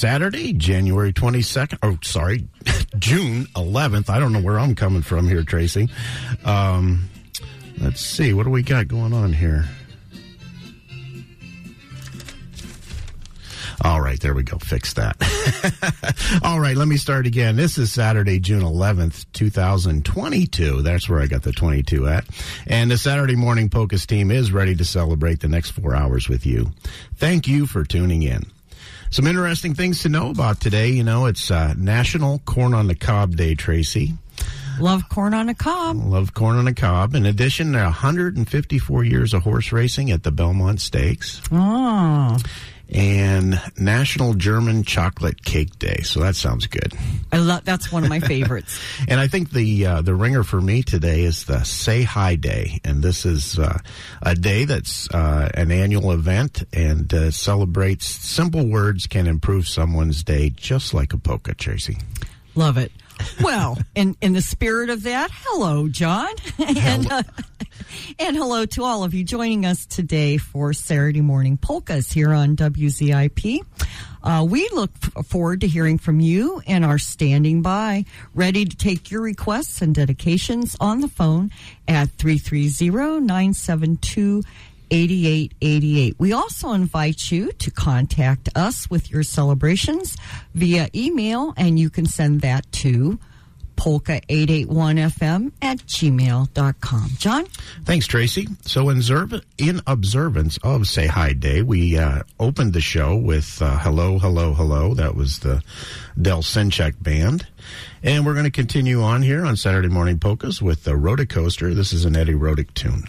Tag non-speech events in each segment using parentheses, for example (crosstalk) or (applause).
Saturday, January 22nd. Oh, sorry, (laughs) June 11th. I don't know where I'm coming from here, Tracy. Um, let's see. What do we got going on here? All right, there we go. Fix that. (laughs) All right, let me start again. This is Saturday, June 11th, 2022. That's where I got the 22 at. And the Saturday Morning Polkas team is ready to celebrate the next four hours with you. Thank you for tuning in. Some interesting things to know about today. You know, it's uh, National Corn on the Cob Day, Tracy. Love corn on a cob. Love corn on a cob. In addition, 154 years of horse racing at the Belmont Stakes. Oh and National German Chocolate Cake Day. So that sounds good. I love that's one of my favorites. (laughs) and I think the uh, the ringer for me today is the Say Hi Day, and this is uh, a day that's uh, an annual event and uh, celebrates simple words can improve someone's day, just like a polka, Tracy. Love it. Well, in in the spirit of that, hello, John, (laughs) and uh, and hello to all of you joining us today for Saturday morning polkas here on WZIP. Uh, we look f- forward to hearing from you and are standing by, ready to take your requests and dedications on the phone at 330 972 8888. We also invite you to contact us with your celebrations via email, and you can send that to polka881fm at gmail.com. John? Thanks, Tracy. So, in, in observance of Say Hi Day, we uh, opened the show with uh, Hello, Hello, Hello. That was the Del Sinchak Band. And we're going to continue on here on Saturday Morning Polkas with the Rhoda Coaster. This is an Eddie Rodick tune.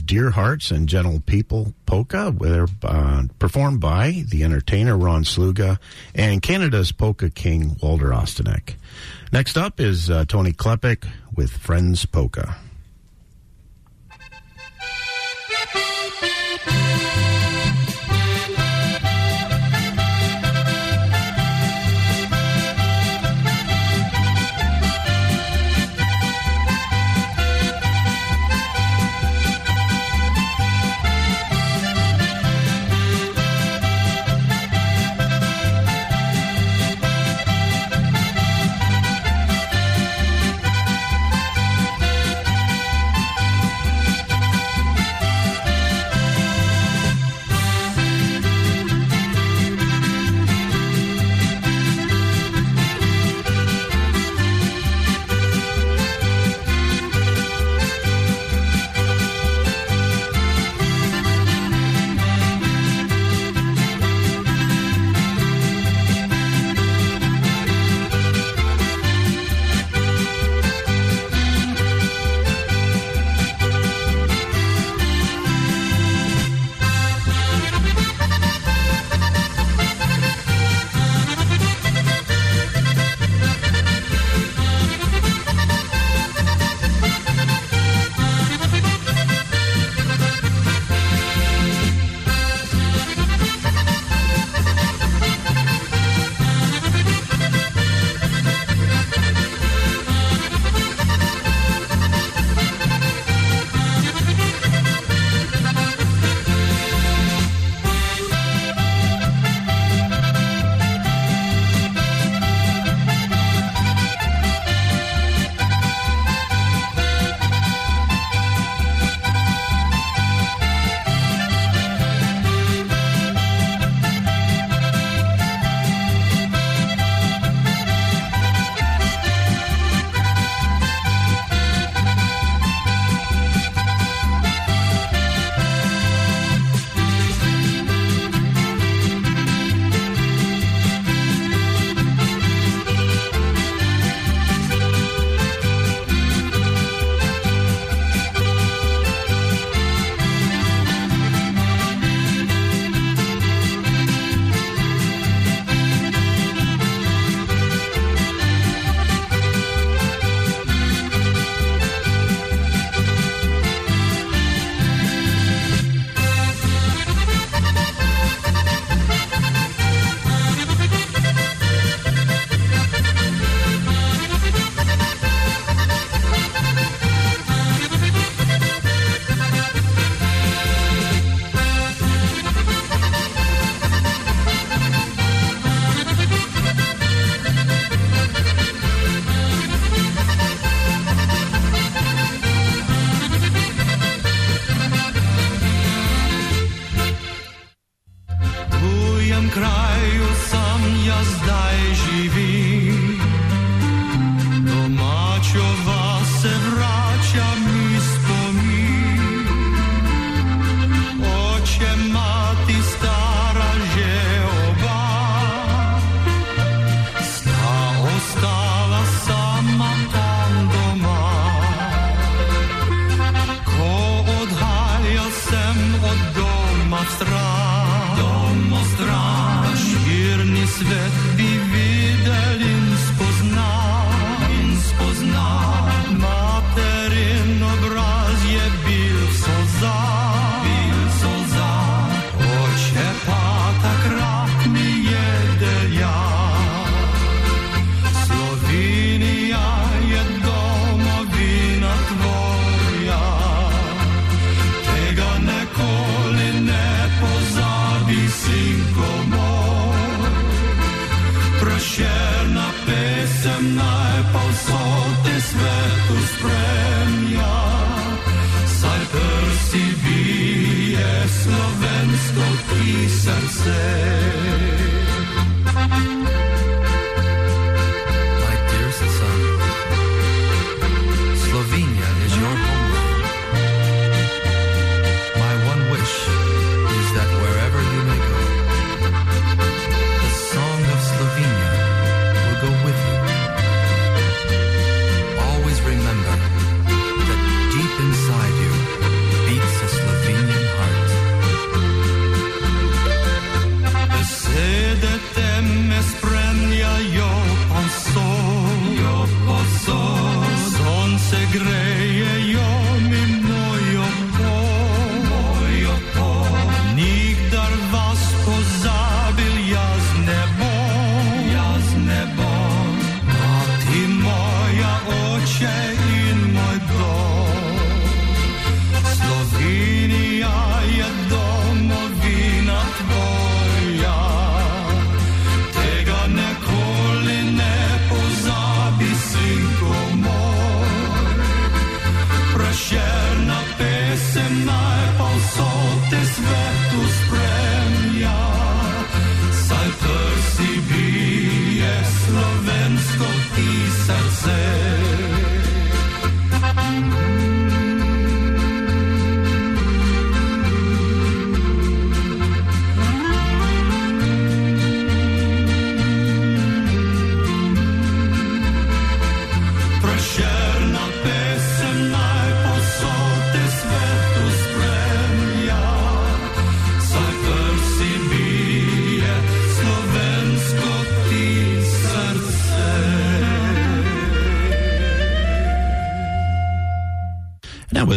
Dear Hearts and Gentle People Polka, uh, performed by the entertainer Ron Sluga and Canada's Polka King Walter Ostanek. Next up is uh, Tony Klepek with Friends Polka.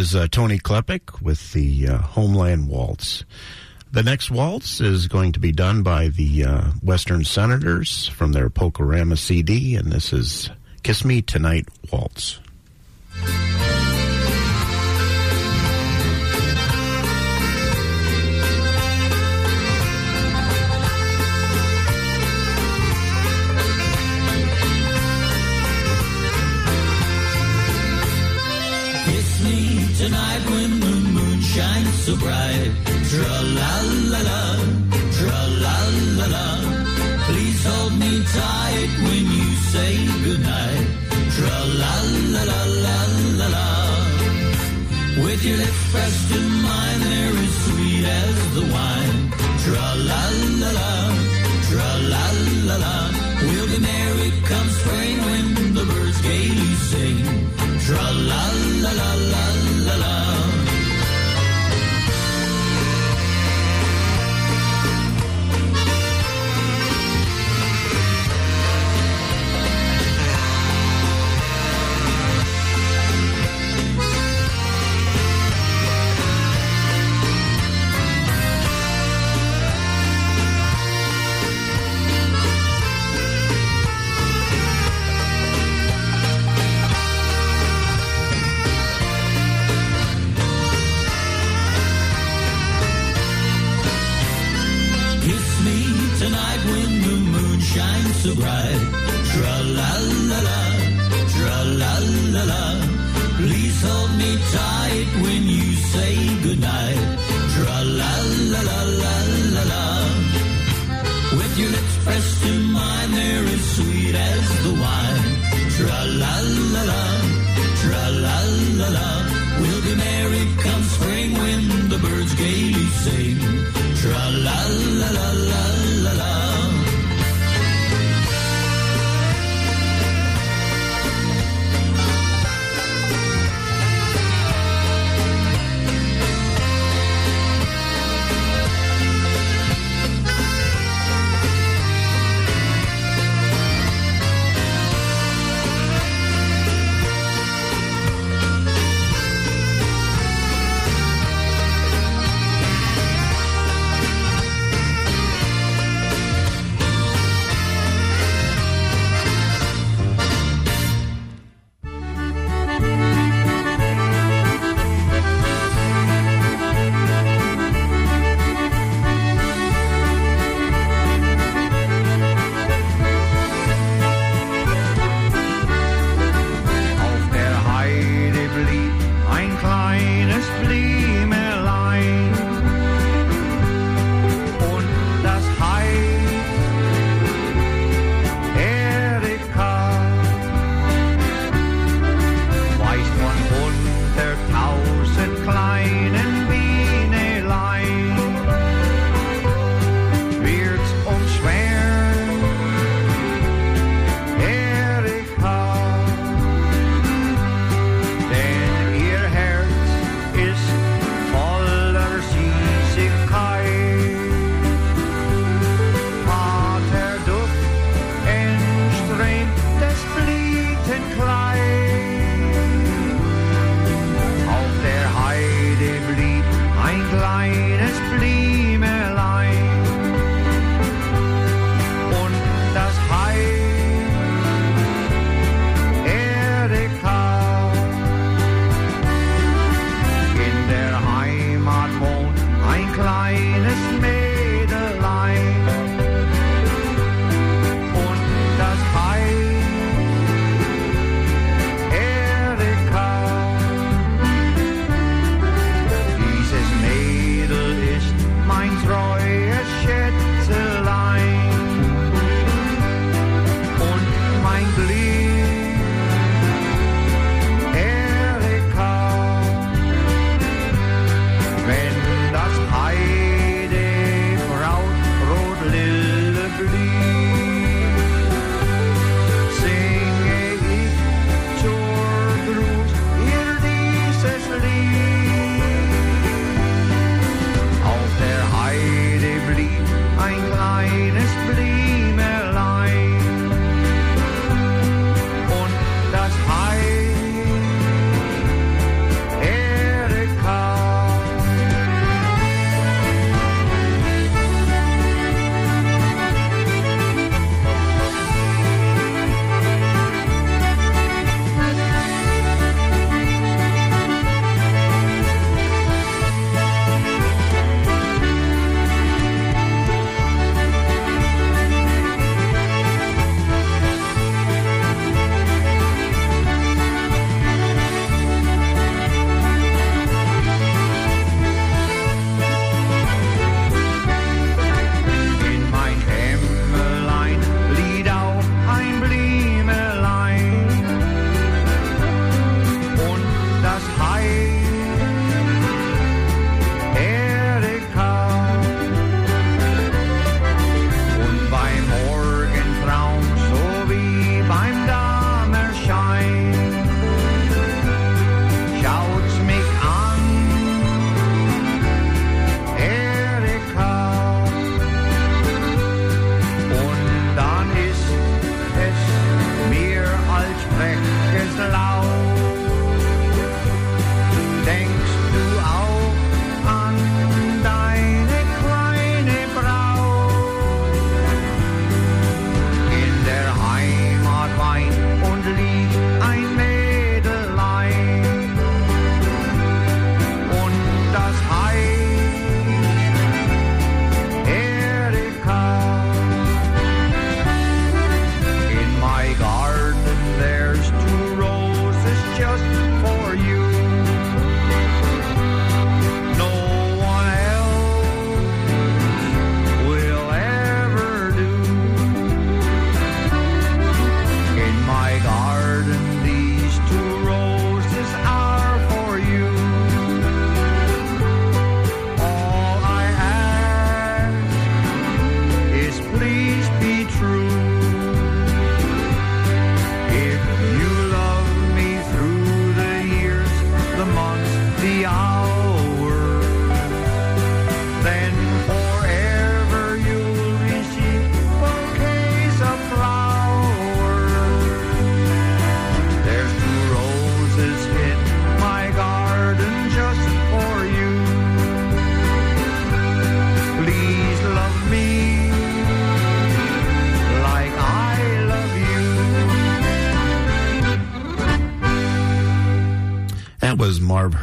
was uh, Tony Klepek with the uh, Homeland Waltz. The next waltz is going to be done by the uh, Western Senators from their Pokorama CD, and this is Kiss Me Tonight Waltz. so bright. Tra la la la, tra la la la. Please hold me tight when you say goodnight. Tra la la la la la la. With your lips pressed to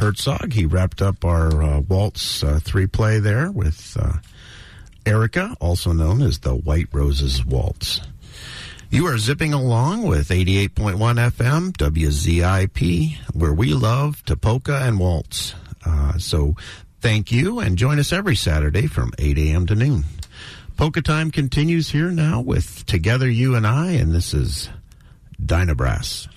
Herzog. He wrapped up our uh, waltz uh, three play there with uh, Erica, also known as the White Roses Waltz. You are zipping along with 88.1 FM WZIP, where we love to polka and waltz. Uh, so thank you and join us every Saturday from 8 a.m. to noon. Polka time continues here now with Together You and I, and this is Dynabrass. Brass.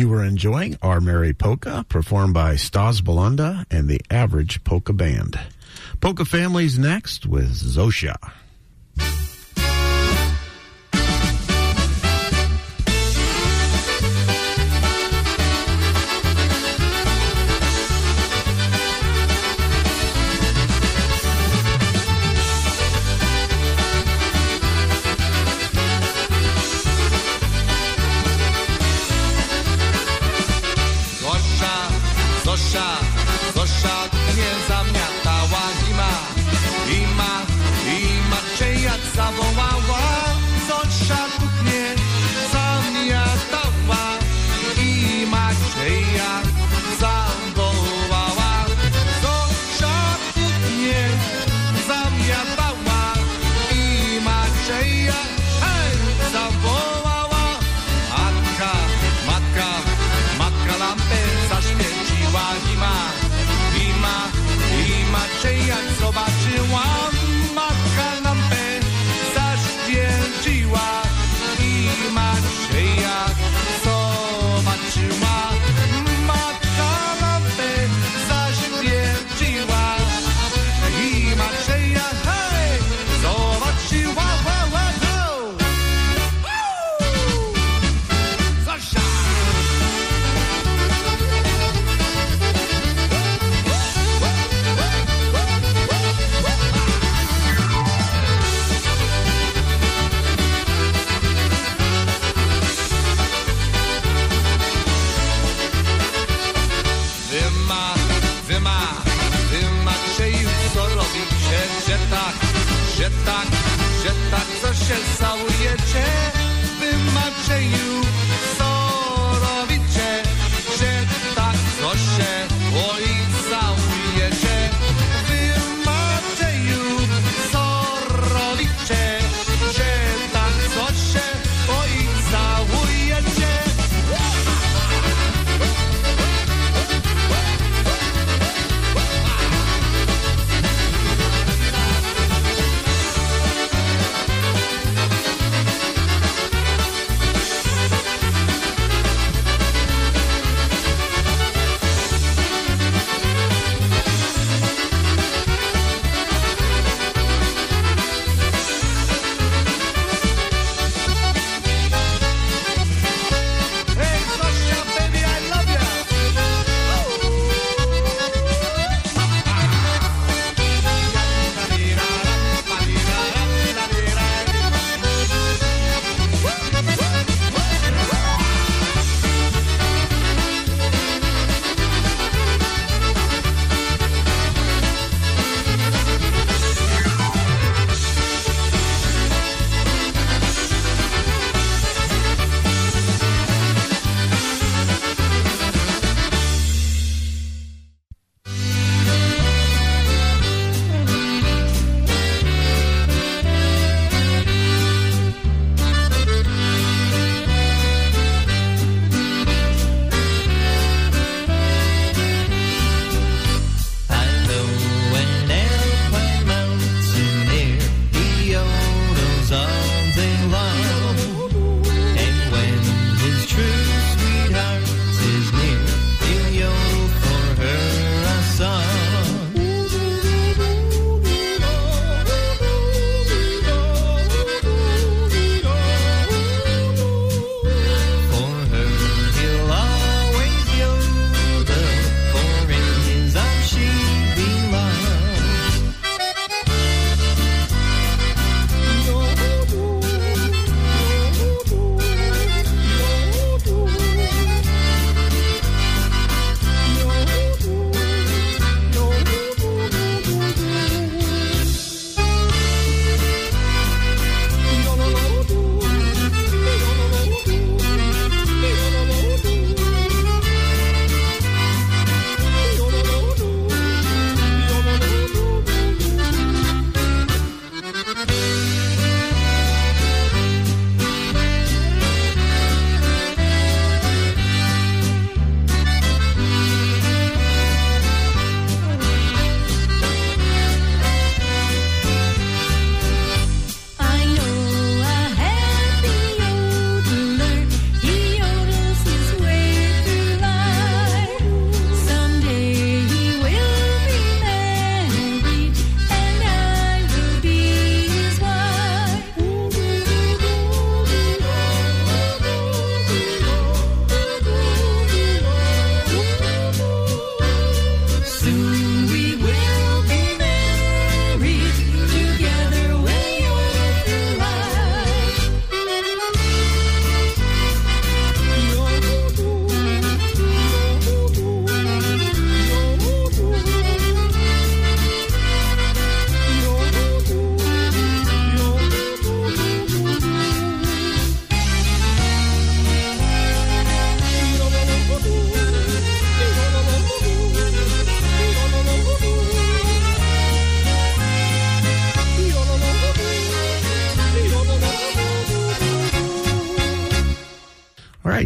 You were enjoying Our Merry Polka, performed by Stas Bulanda and the Average Polka Band. Polka Families next with Zosia.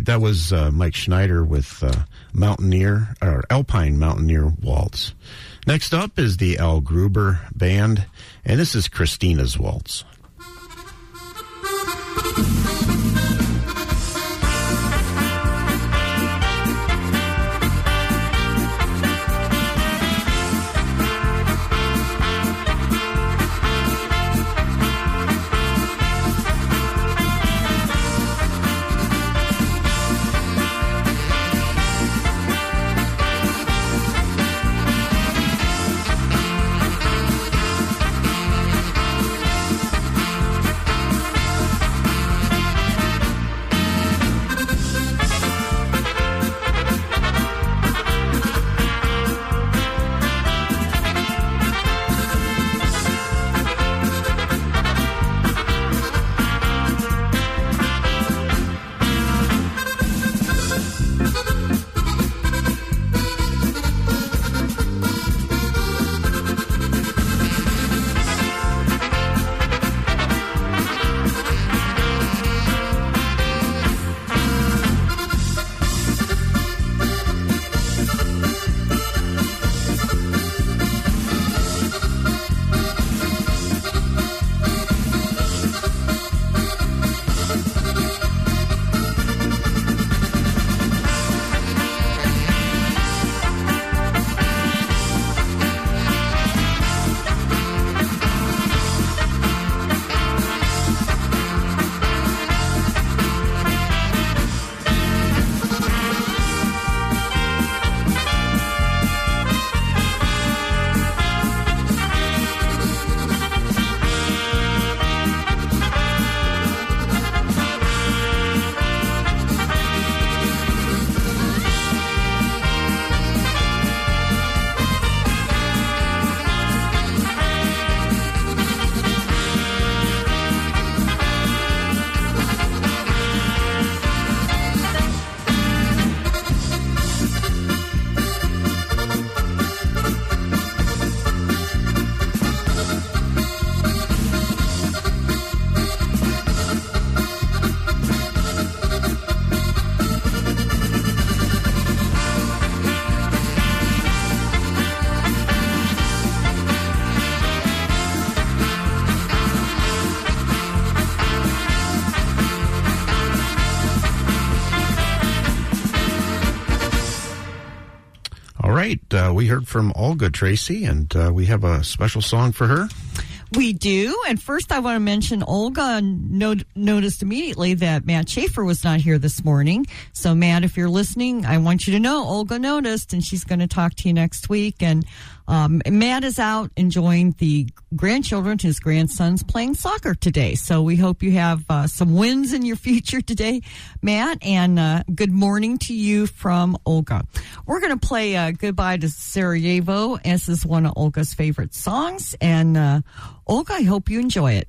That was uh, Mike Schneider with uh, Mountaineer or Alpine Mountaineer Waltz. Next up is the Al Gruber Band, and this is Christina's Waltz. We heard from Olga Tracy, and uh, we have a special song for her. We do. And first, I want to mention Olga not- noticed immediately that Matt Schaefer was not here this morning. So, Matt, if you're listening, I want you to know Olga noticed, and she's going to talk to you next week. And um, Matt is out enjoying the grandchildren, his grandsons playing soccer today. So, we hope you have uh, some wins in your (laughs) future today, Matt. And uh, good morning to you from Olga. We're going to play uh, Goodbye to Sarajevo. This is one of Olga's favorite songs. And uh, Olga, I hope you enjoy it.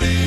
be.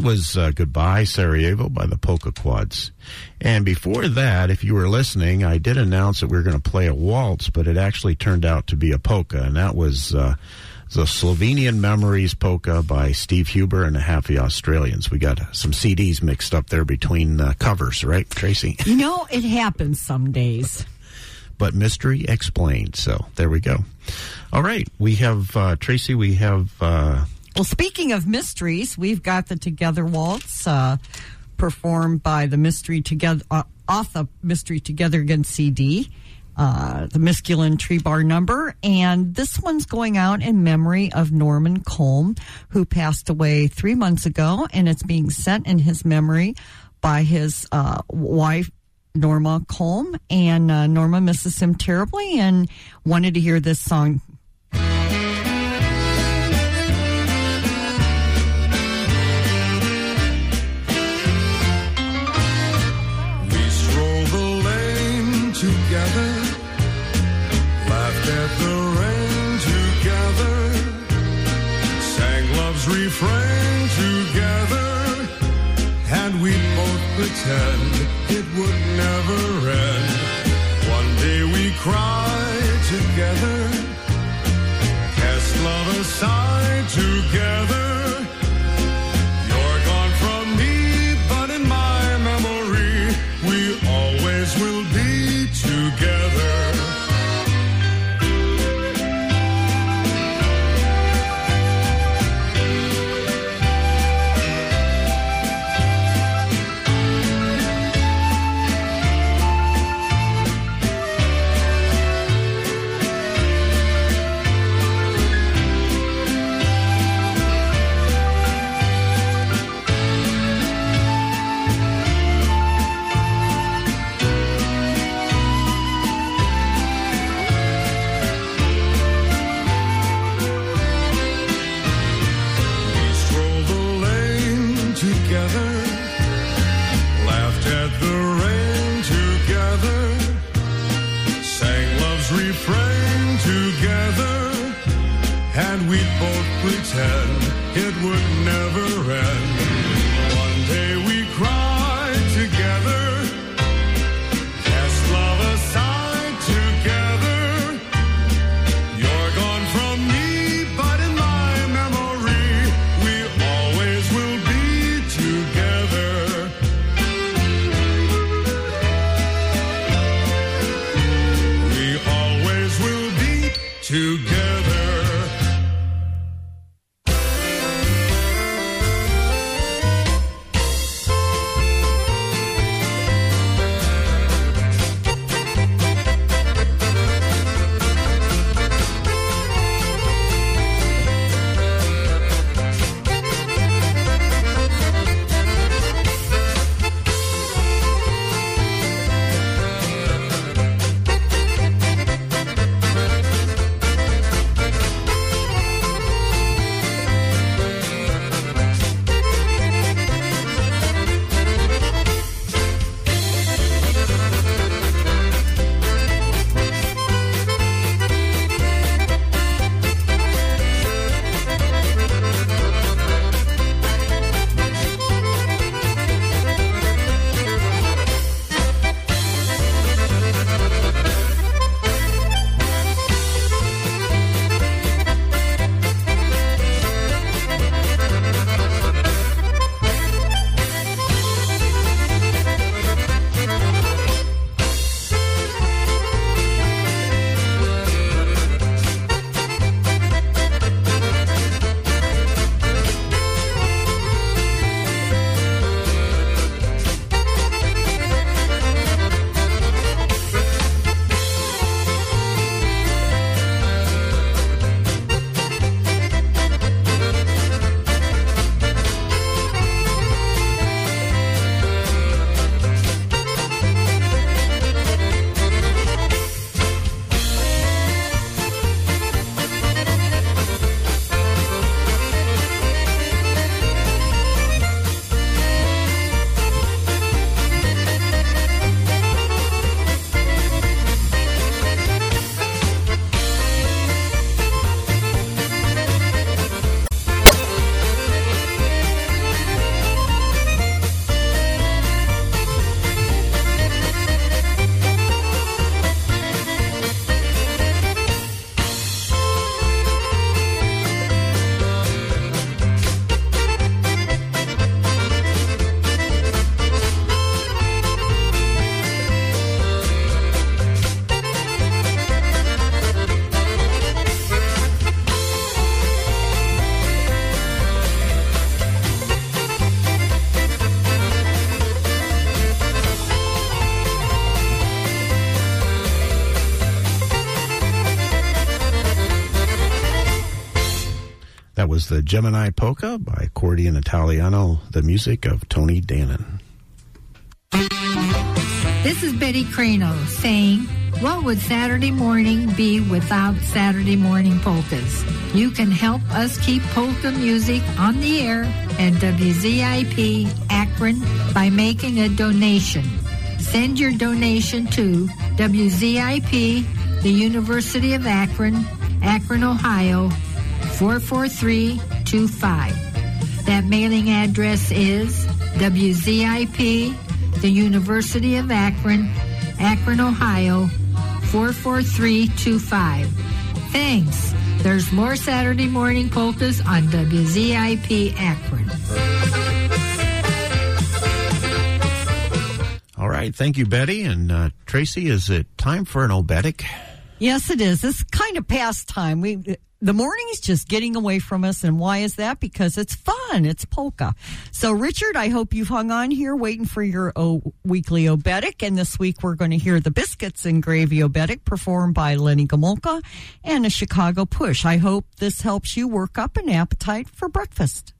That was uh, Goodbye Sarajevo by the Polka Quads. And before that, if you were listening, I did announce that we were going to play a waltz, but it actually turned out to be a polka, and that was uh, the Slovenian Memories polka by Steve Huber and the Happy Australians. We got some CDs mixed up there between uh, covers, right, Tracy? (laughs) You know, it happens some days. but mystery explained. So there we go. All right, we have uh, Tracy. We have uh, Well, speaking of mysteries, we've got the Together Waltz uh, performed by the Mystery Together uh, off the Mystery Together Again CD, uh, the Misculin Tree Bar number, and this one's going out in memory of Norman Colm, who passed away three months ago, and it's being sent in his memory by his uh, wife. Norma Colm and uh, Norma misses him terribly and wanted to hear this song together, laughed at the rain together, sang love's refrain together, and we both pretend it would never the Gemini Polka by Accordion Italiano, the music of Tony Dannon. This is Betty Crano saying, What would Saturday morning be without Saturday morning polkas? You can help us keep polka music on the air at WZIP Akron by making a donation. Send your donation to WZIP, the University of Akron, Akron, Ohio, 44325. That mailing address is WZIP, the University of Akron, Akron, Ohio, 44325. Thanks. There's more Saturday morning polkas on WZIP Akron. All right. Thank you, Betty. And uh, Tracy, is it time for an oberek? Yes, it is. It's kind of past time. We the morning is just getting away from us, and why is that? Because it's fun. It's polka. So, Richard, I hope you've hung on here waiting for your o- weekly oberek. And this week we're going to hear the biscuits and gravy oberek performed by Lenny Gomulka and a Chicago Push. I hope this helps you work up an appetite for breakfast.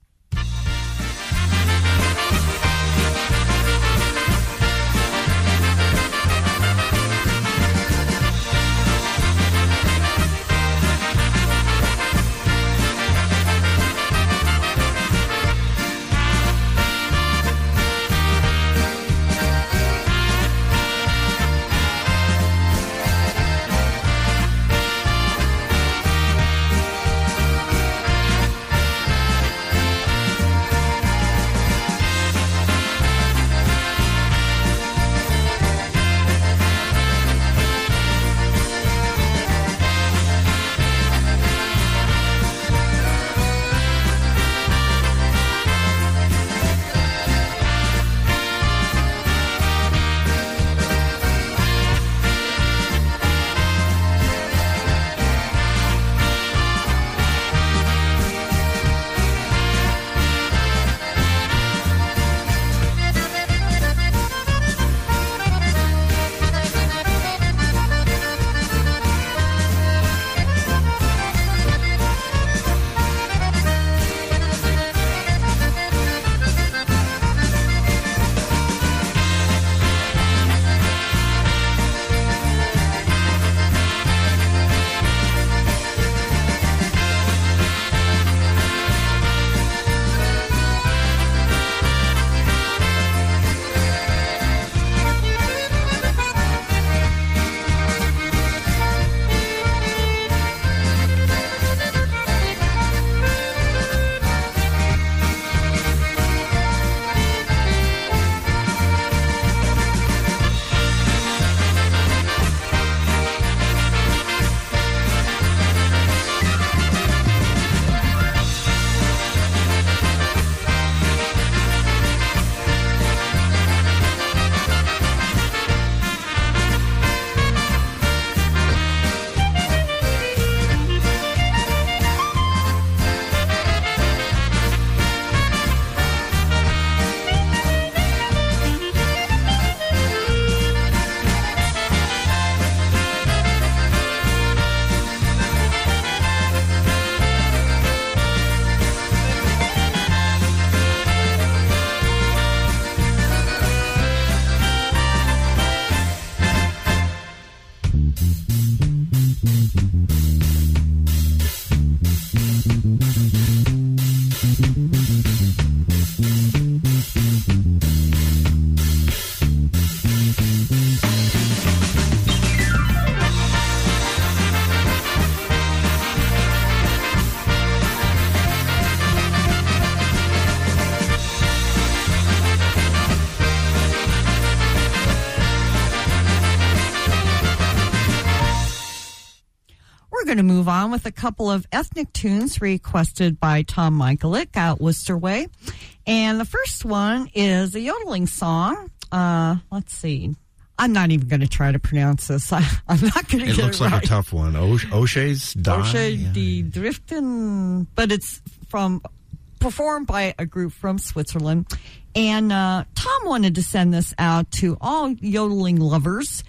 On with a couple of ethnic tunes requested by Tom Michaelick out Worcester Way. And the first one is a yodeling song. Uh, let's see. I'm not even going to try to pronounce this. (laughs) I, am not going to It looks it like right. a tough one. Osh- O'Shea's Die. O'Shea de Driften, but it's from performed by a group from Switzerland. And uh, Tom wanted to send this out to all yodeling lovers.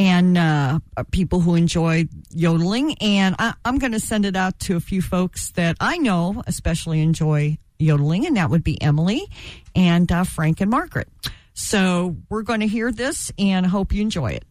And uh, people who enjoy yodeling. And I, I'm going to send it out to a few folks that I know especially enjoy yodeling, and that would be Emily and uh, Frank and Margaret. So we're going to hear this and hope you enjoy it.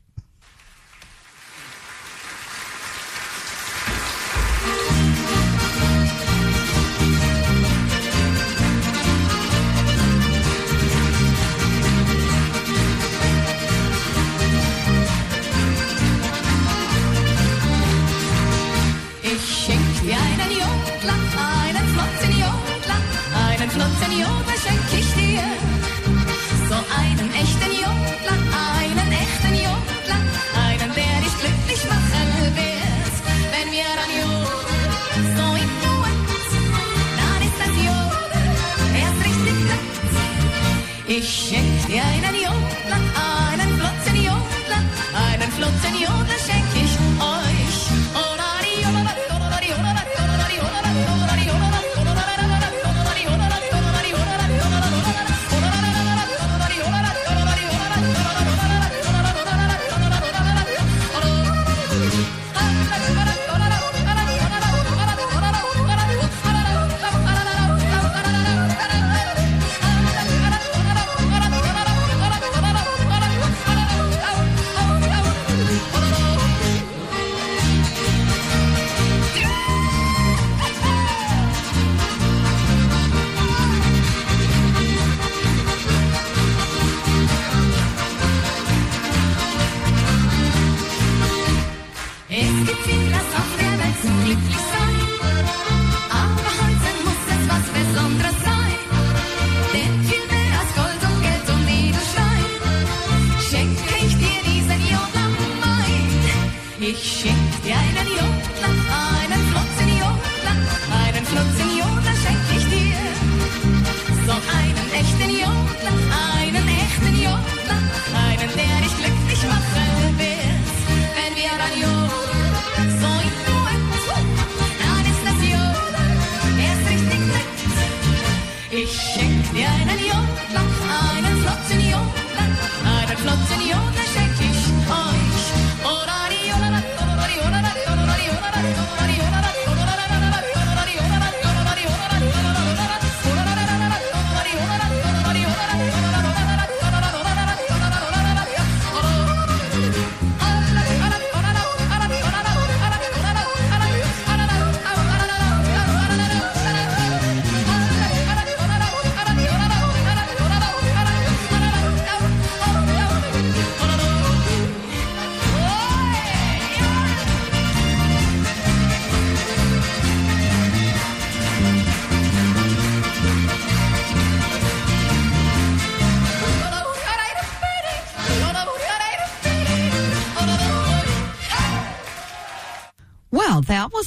Ich schenk dir einen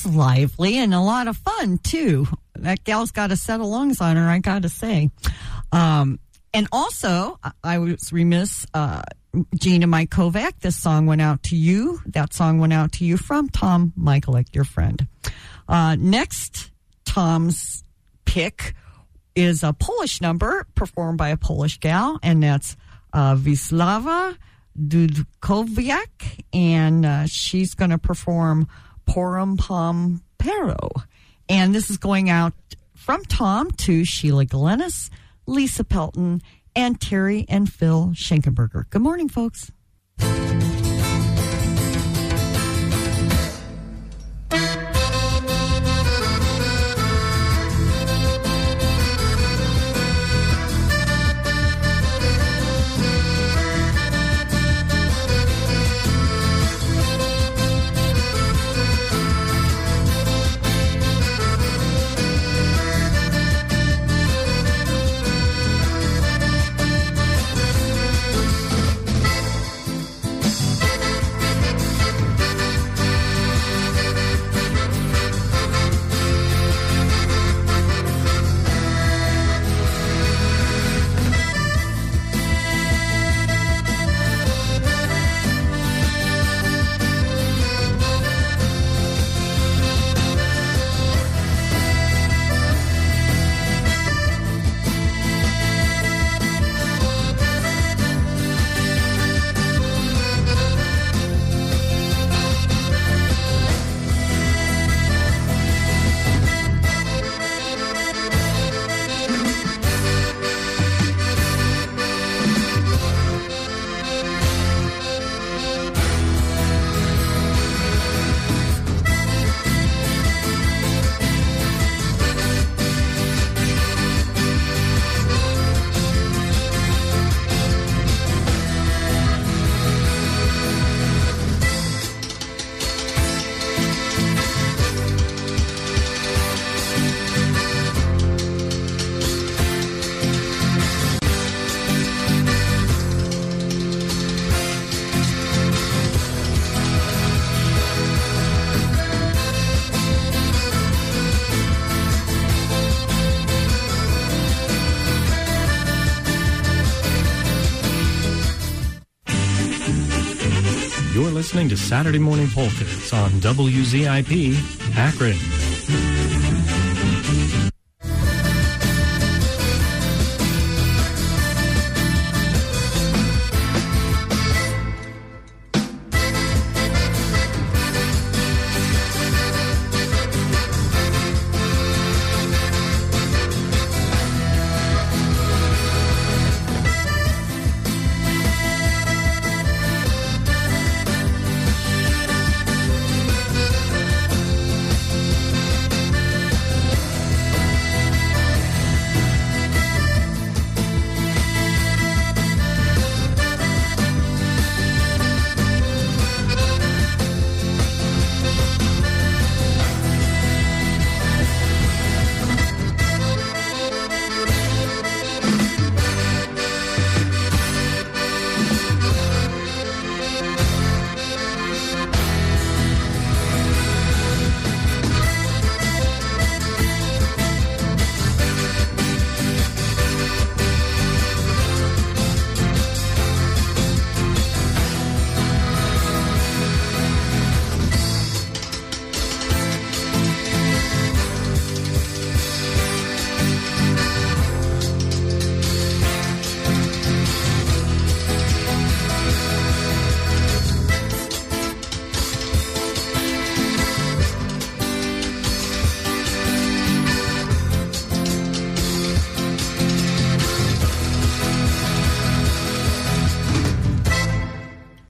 lively and a lot of fun too. That gal's got a set of lungs on her, I got to say. Um, and also, I- I was remiss, uh, Gina Mike Kovac. This song went out to you. That song went out to you from Tom Michaelek, your friend. Uh, next, Tom's pick is a Polish number performed by a Polish gal, and that's uh, Wiesława Dudkowiak, and uh, she's going to perform Porum Pom Pero. And this is going out from Tom to Sheila Glennis, Lisa Pelton, and Terry and Phil Schenkenberger. Good morning, folks. Listening to Saturday Morning Polkas on WZIP Akron.